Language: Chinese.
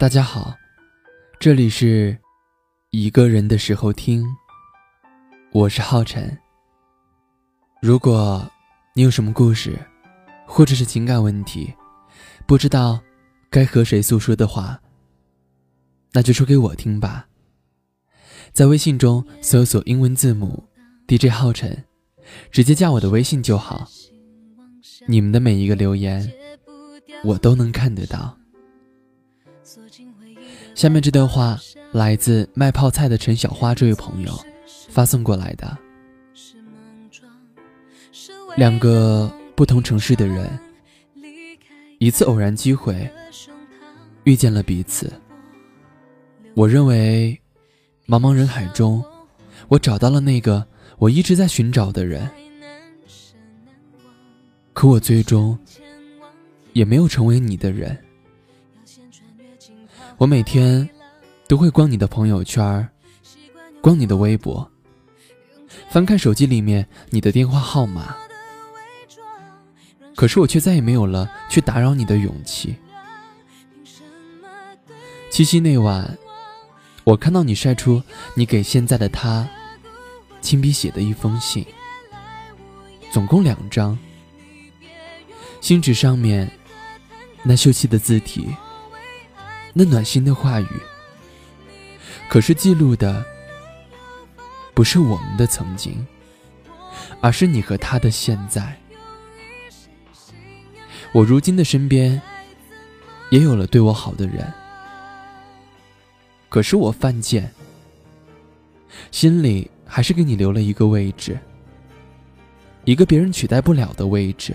大家好，这里是一个人的时候听，我是浩辰。如果你有什么故事，或者是情感问题，不知道该和谁诉说的话，那就说给我听吧。在微信中搜索英文字母 DJ 浩辰，直接加我的微信就好。你们的每一个留言，我都能看得到。下面这段话来自卖泡菜的陈小花这位朋友发送过来的。两个不同城市的人，一次偶然机会遇见了彼此。我认为，茫茫人海中，我找到了那个我一直在寻找的人。可我最终也没有成为你的人。我每天都会逛你的朋友圈，逛你的微博，翻看手机里面你的电话号码。可是我却再也没有了去打扰你的勇气。七夕那晚，我看到你晒出你给现在的他亲笔写的一封信，总共两张，信纸上面那秀气的字体。那暖心的话语，可是记录的不是我们的曾经，而是你和他的现在。我如今的身边也有了对我好的人，可是我犯贱，心里还是给你留了一个位置，一个别人取代不了的位置。